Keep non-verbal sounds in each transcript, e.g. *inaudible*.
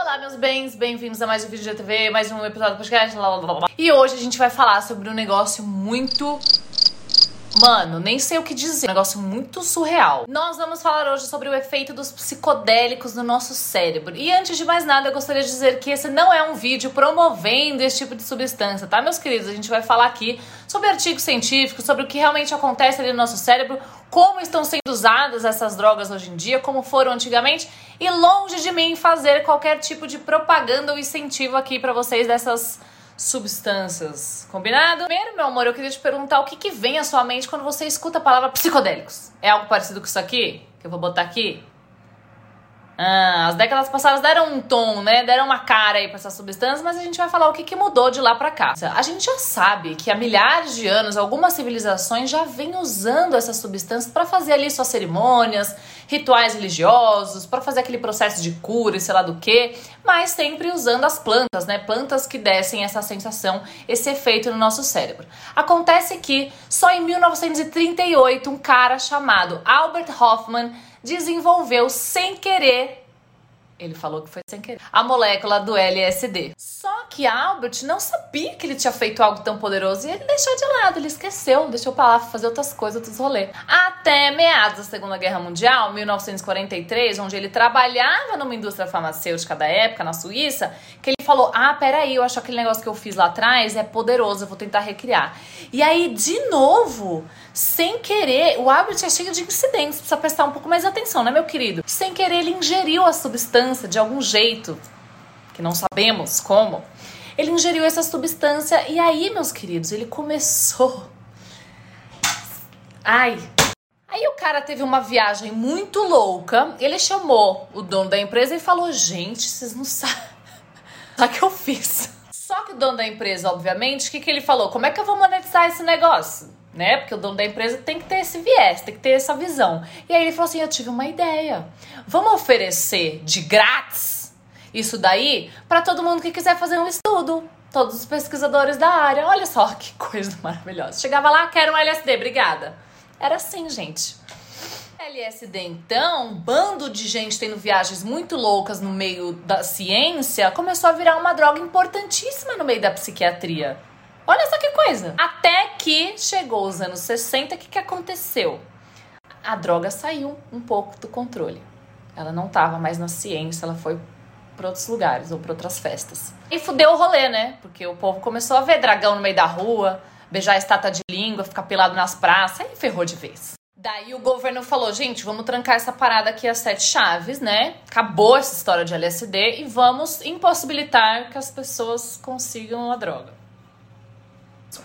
Olá, meus bens, bem-vindos a mais um vídeo de TV, mais um episódio do podcast. E hoje a gente vai falar sobre um negócio muito Mano, nem sei o que dizer. Um negócio muito surreal. Nós vamos falar hoje sobre o efeito dos psicodélicos no nosso cérebro. E antes de mais nada, eu gostaria de dizer que esse não é um vídeo promovendo esse tipo de substância, tá, meus queridos? A gente vai falar aqui sobre artigos científicos, sobre o que realmente acontece ali no nosso cérebro, como estão sendo usadas essas drogas hoje em dia, como foram antigamente, e longe de mim fazer qualquer tipo de propaganda ou incentivo aqui para vocês dessas substâncias. Combinado? Primeiro, meu amor, eu queria te perguntar o que, que vem à sua mente quando você escuta a palavra psicodélicos. É algo parecido com isso aqui? Que eu vou botar aqui? Ah, as décadas passadas deram um tom, né? Deram uma cara aí pra essas substâncias, mas a gente vai falar o que, que mudou de lá pra cá. A gente já sabe que há milhares de anos algumas civilizações já vêm usando essas substâncias para fazer ali suas cerimônias, rituais religiosos, para fazer aquele processo de cura e sei lá do que, mas sempre usando as plantas, né? Plantas que dessem essa sensação, esse efeito no nosso cérebro. Acontece que só em 1938 um cara chamado Albert Hoffman desenvolveu sem querer ele falou que foi sem querer. A molécula do LSD. Só que Albert não sabia que ele tinha feito algo tão poderoso e ele deixou de lado, ele esqueceu, deixou pra lá fazer outras coisas, outros rolês. Até meados da Segunda Guerra Mundial, 1943, onde ele trabalhava numa indústria farmacêutica da época, na Suíça, que ele falou: Ah, peraí, eu acho que aquele negócio que eu fiz lá atrás é poderoso, eu vou tentar recriar. E aí, de novo, sem querer, o Albert é cheio de incidentes, precisa prestar um pouco mais atenção, né, meu querido? Sem querer, ele ingeriu a substância de algum jeito, que não sabemos como, ele ingeriu essa substância e aí, meus queridos, ele começou. Ai. Aí o cara teve uma viagem muito louca. Ele chamou o dono da empresa e falou: Gente, vocês não *laughs* sabem. Só que eu fiz. Só que o dono da empresa, obviamente, o que, que ele falou? Como é que eu vou monetizar esse negócio? né? Porque o dono da empresa tem que ter esse viés, tem que ter essa visão. E aí ele falou assim: Eu tive uma ideia. Vamos oferecer de grátis isso daí para todo mundo que quiser fazer um estudo. Todos os pesquisadores da área. Olha só que *laughs* coisa maravilhosa. Chegava lá, quero um LSD, obrigada. Era assim, gente. LSD, então, um bando de gente tendo viagens muito loucas no meio da ciência, começou a virar uma droga importantíssima no meio da psiquiatria. Olha só que coisa. Até que chegou os anos 60, o que, que aconteceu? A droga saiu um pouco do controle. Ela não estava mais na ciência, ela foi para outros lugares ou para outras festas. E fudeu o rolê, né? Porque o povo começou a ver dragão no meio da rua, beijar estátua de língua, ficar pelado nas praças, e ferrou de vez. Daí o governo falou, gente, vamos trancar essa parada aqui às sete chaves, né? Acabou essa história de LSD e vamos impossibilitar que as pessoas consigam a droga.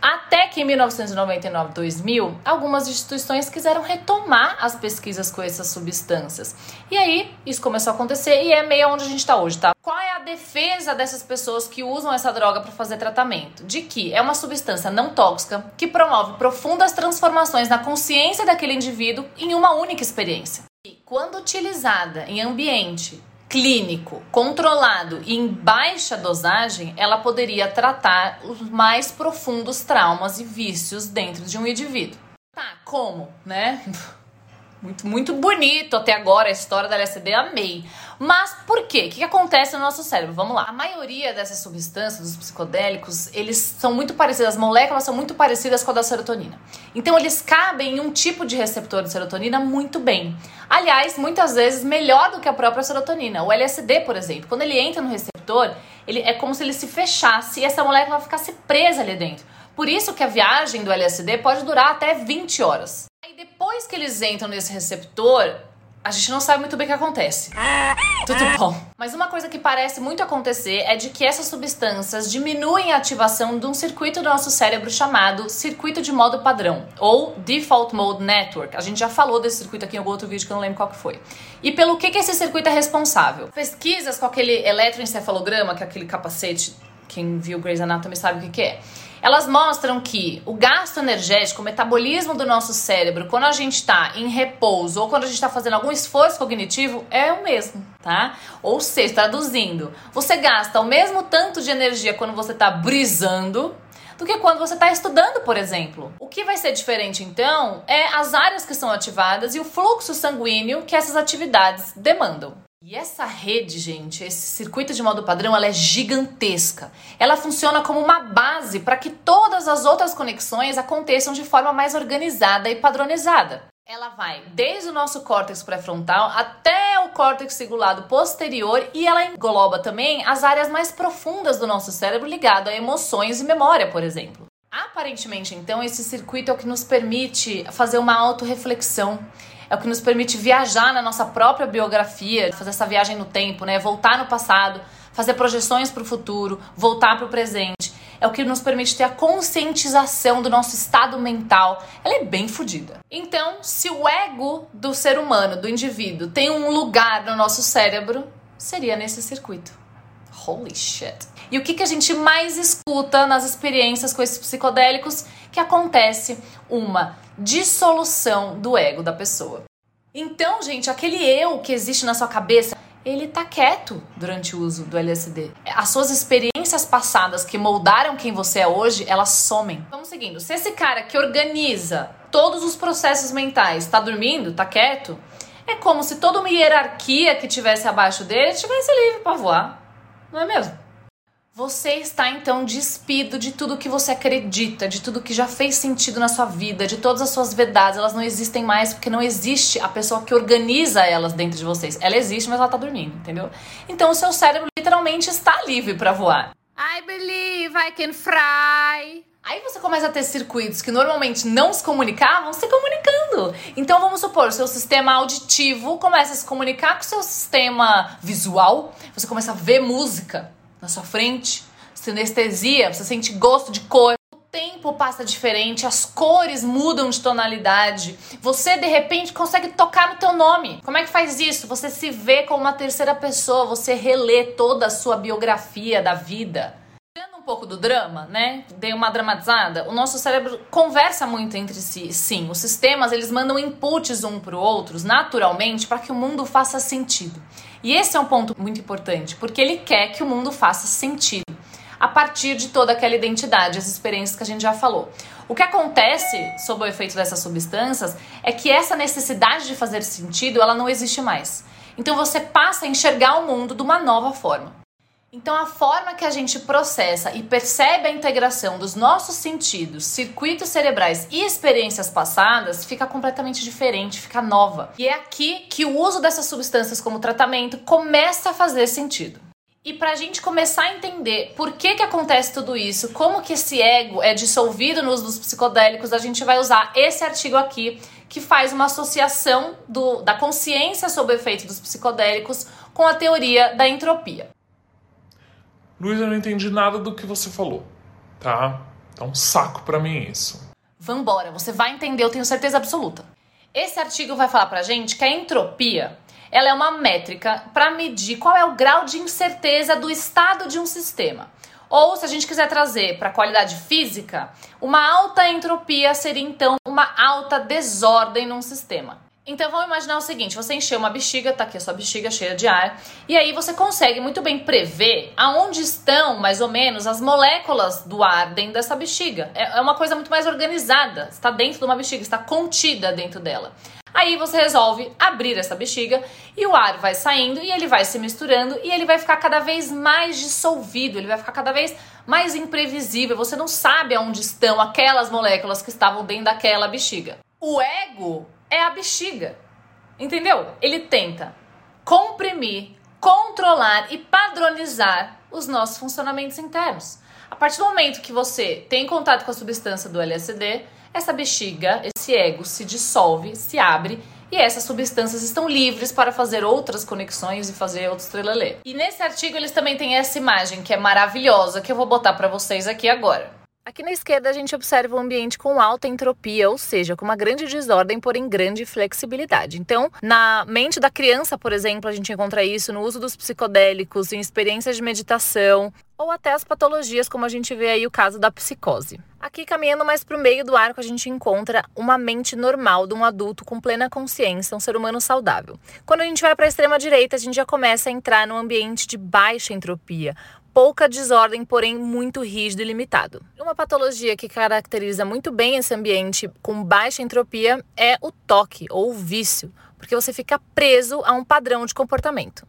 Até que em 1999, 2000, algumas instituições quiseram retomar as pesquisas com essas substâncias. E aí, isso começou a acontecer e é meio onde a gente está hoje, tá? Qual é a defesa dessas pessoas que usam essa droga para fazer tratamento? De que é uma substância não tóxica que promove profundas transformações na consciência daquele indivíduo em uma única experiência. E quando utilizada em ambiente clínico, controlado e em baixa dosagem, ela poderia tratar os mais profundos traumas e vícios dentro de um indivíduo. Tá, como, né? *laughs* Muito, muito bonito até agora a história da LSD, amei. Mas por quê? O que, acontece no nosso cérebro? Vamos lá. A maioria dessas substâncias, dos psicodélicos, eles são muito parecidas, as moléculas são muito parecidas com a da serotonina. Então eles cabem em um tipo de receptor de serotonina muito bem. Aliás, muitas vezes melhor do que a própria serotonina. O LSD, por exemplo, quando ele entra no receptor, ele é como se ele se fechasse e essa molécula ficasse presa ali dentro. Por isso que a viagem do LSD pode durar até 20 horas. Depois que eles entram nesse receptor, a gente não sabe muito bem o que acontece. Tudo bom. Mas uma coisa que parece muito acontecer é de que essas substâncias diminuem a ativação de um circuito do nosso cérebro chamado circuito de modo padrão, ou Default Mode Network. A gente já falou desse circuito aqui em algum outro vídeo que eu não lembro qual que foi. E pelo que, que esse circuito é responsável? Pesquisas com aquele eletroencefalograma, que é aquele capacete, quem viu Grey's Anatomy sabe o que, que é elas mostram que o gasto energético, o metabolismo do nosso cérebro, quando a gente está em repouso ou quando a gente está fazendo algum esforço cognitivo, é o mesmo, tá? Ou seja, traduzindo, você gasta o mesmo tanto de energia quando você está brisando do que quando você está estudando, por exemplo. O que vai ser diferente então é as áreas que são ativadas e o fluxo sanguíneo que essas atividades demandam. E essa rede, gente, esse circuito de modo padrão, ela é gigantesca. Ela funciona como uma base para que todas as outras conexões aconteçam de forma mais organizada e padronizada. Ela vai desde o nosso córtex pré-frontal até o córtex cingulado posterior e ela engloba também as áreas mais profundas do nosso cérebro ligado a emoções e memória, por exemplo. Aparentemente, então, esse circuito é o que nos permite fazer uma autorreflexão é o que nos permite viajar na nossa própria biografia, fazer essa viagem no tempo, né? Voltar no passado, fazer projeções para o futuro, voltar para o presente. É o que nos permite ter a conscientização do nosso estado mental. Ela é bem fodida. Então, se o ego do ser humano, do indivíduo, tem um lugar no nosso cérebro, seria nesse circuito. Holy shit. E o que, que a gente mais escuta nas experiências com esses psicodélicos? Que acontece uma dissolução do ego da pessoa. Então, gente, aquele eu que existe na sua cabeça, ele tá quieto durante o uso do LSD. As suas experiências passadas que moldaram quem você é hoje, elas somem. Vamos seguindo. Se esse cara que organiza todos os processos mentais tá dormindo, tá quieto, é como se toda uma hierarquia que tivesse abaixo dele tivesse livre para voar. Não é mesmo? Você está então despido de tudo que você acredita, de tudo que já fez sentido na sua vida, de todas as suas verdades. Elas não existem mais porque não existe a pessoa que organiza elas dentro de vocês. Ela existe, mas ela está dormindo, entendeu? Então o seu cérebro literalmente está livre para voar. I believe I can fly. Aí você começa a ter circuitos que normalmente não se comunicavam se comunicando. Então vamos supor, o seu sistema auditivo começa a se comunicar com o seu sistema visual, você começa a ver música na sua frente, sinestesia, você sente gosto de cor. O tempo passa diferente, as cores mudam de tonalidade. Você de repente consegue tocar no teu nome. Como é que faz isso? Você se vê como uma terceira pessoa, você relê toda a sua biografia da vida um pouco do drama, né? Dei uma dramatizada. O nosso cérebro conversa muito entre si. Sim, os sistemas eles mandam inputs um para o outro naturalmente para que o mundo faça sentido. E esse é um ponto muito importante, porque ele quer que o mundo faça sentido a partir de toda aquela identidade, as experiências que a gente já falou. O que acontece sob o efeito dessas substâncias é que essa necessidade de fazer sentido, ela não existe mais. Então você passa a enxergar o mundo de uma nova forma. Então, a forma que a gente processa e percebe a integração dos nossos sentidos, circuitos cerebrais e experiências passadas fica completamente diferente, fica nova. E é aqui que o uso dessas substâncias como tratamento começa a fazer sentido. E para a gente começar a entender por que, que acontece tudo isso, como que esse ego é dissolvido no uso dos psicodélicos, a gente vai usar esse artigo aqui que faz uma associação do, da consciência sob o efeito dos psicodélicos com a teoria da entropia. Luiz, eu não entendi nada do que você falou, tá? Tá um saco para mim isso. Vambora, você vai entender, eu tenho certeza absoluta. Esse artigo vai falar pra gente que a entropia ela é uma métrica para medir qual é o grau de incerteza do estado de um sistema. Ou, se a gente quiser trazer para a qualidade física, uma alta entropia seria então uma alta desordem num sistema. Então vamos imaginar o seguinte: você encheu uma bexiga, tá aqui a sua bexiga cheia de ar, e aí você consegue muito bem prever aonde estão mais ou menos as moléculas do ar dentro dessa bexiga. É, é uma coisa muito mais organizada, está dentro de uma bexiga, está contida dentro dela. Aí você resolve abrir essa bexiga e o ar vai saindo e ele vai se misturando e ele vai ficar cada vez mais dissolvido, ele vai ficar cada vez mais imprevisível. Você não sabe aonde estão aquelas moléculas que estavam dentro daquela bexiga. O ego é a bexiga. Entendeu? Ele tenta comprimir, controlar e padronizar os nossos funcionamentos internos. A partir do momento que você tem contato com a substância do LSD, essa bexiga, esse ego se dissolve, se abre e essas substâncias estão livres para fazer outras conexões e fazer outros trelelê. E nesse artigo eles também têm essa imagem que é maravilhosa que eu vou botar para vocês aqui agora. Aqui na esquerda a gente observa um ambiente com alta entropia, ou seja, com uma grande desordem, porém grande flexibilidade. Então, na mente da criança, por exemplo, a gente encontra isso no uso dos psicodélicos, em experiências de meditação, ou até as patologias, como a gente vê aí o caso da psicose. Aqui, caminhando mais para o meio do arco, a gente encontra uma mente normal de um adulto com plena consciência, um ser humano saudável. Quando a gente vai para a extrema direita, a gente já começa a entrar num ambiente de baixa entropia, pouca desordem, porém muito rígido e limitado. Uma patologia que caracteriza muito bem esse ambiente com baixa entropia é o toque ou o vício, porque você fica preso a um padrão de comportamento.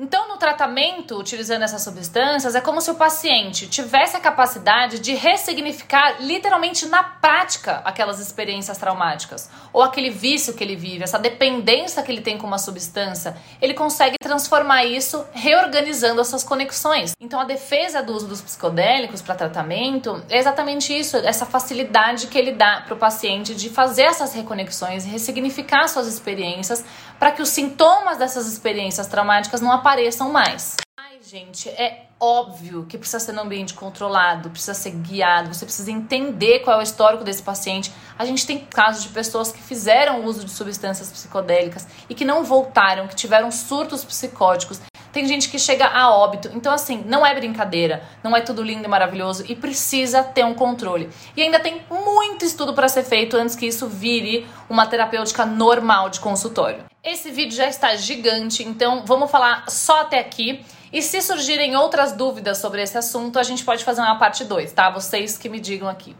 Então, no tratamento, utilizando essas substâncias, é como se o paciente tivesse a capacidade de ressignificar literalmente na prática aquelas experiências traumáticas, ou aquele vício que ele vive, essa dependência que ele tem com uma substância, ele consegue transformar isso reorganizando as suas conexões. Então, a defesa do uso dos psicodélicos para tratamento é exatamente isso, essa facilidade que ele dá para o paciente de fazer essas reconexões e ressignificar suas experiências para que os sintomas dessas experiências traumáticas não apareçam apareçam mais. Ai, gente, é óbvio que precisa ser num ambiente controlado, precisa ser guiado, você precisa entender qual é o histórico desse paciente. A gente tem casos de pessoas que fizeram uso de substâncias psicodélicas e que não voltaram, que tiveram surtos psicóticos. Tem gente que chega a óbito. Então, assim, não é brincadeira, não é tudo lindo e maravilhoso e precisa ter um controle. E ainda tem muito estudo para ser feito antes que isso vire uma terapêutica normal de consultório. Esse vídeo já está gigante, então vamos falar só até aqui. E se surgirem outras dúvidas sobre esse assunto, a gente pode fazer uma parte 2, tá? Vocês que me digam aqui.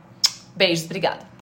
Beijos, obrigada.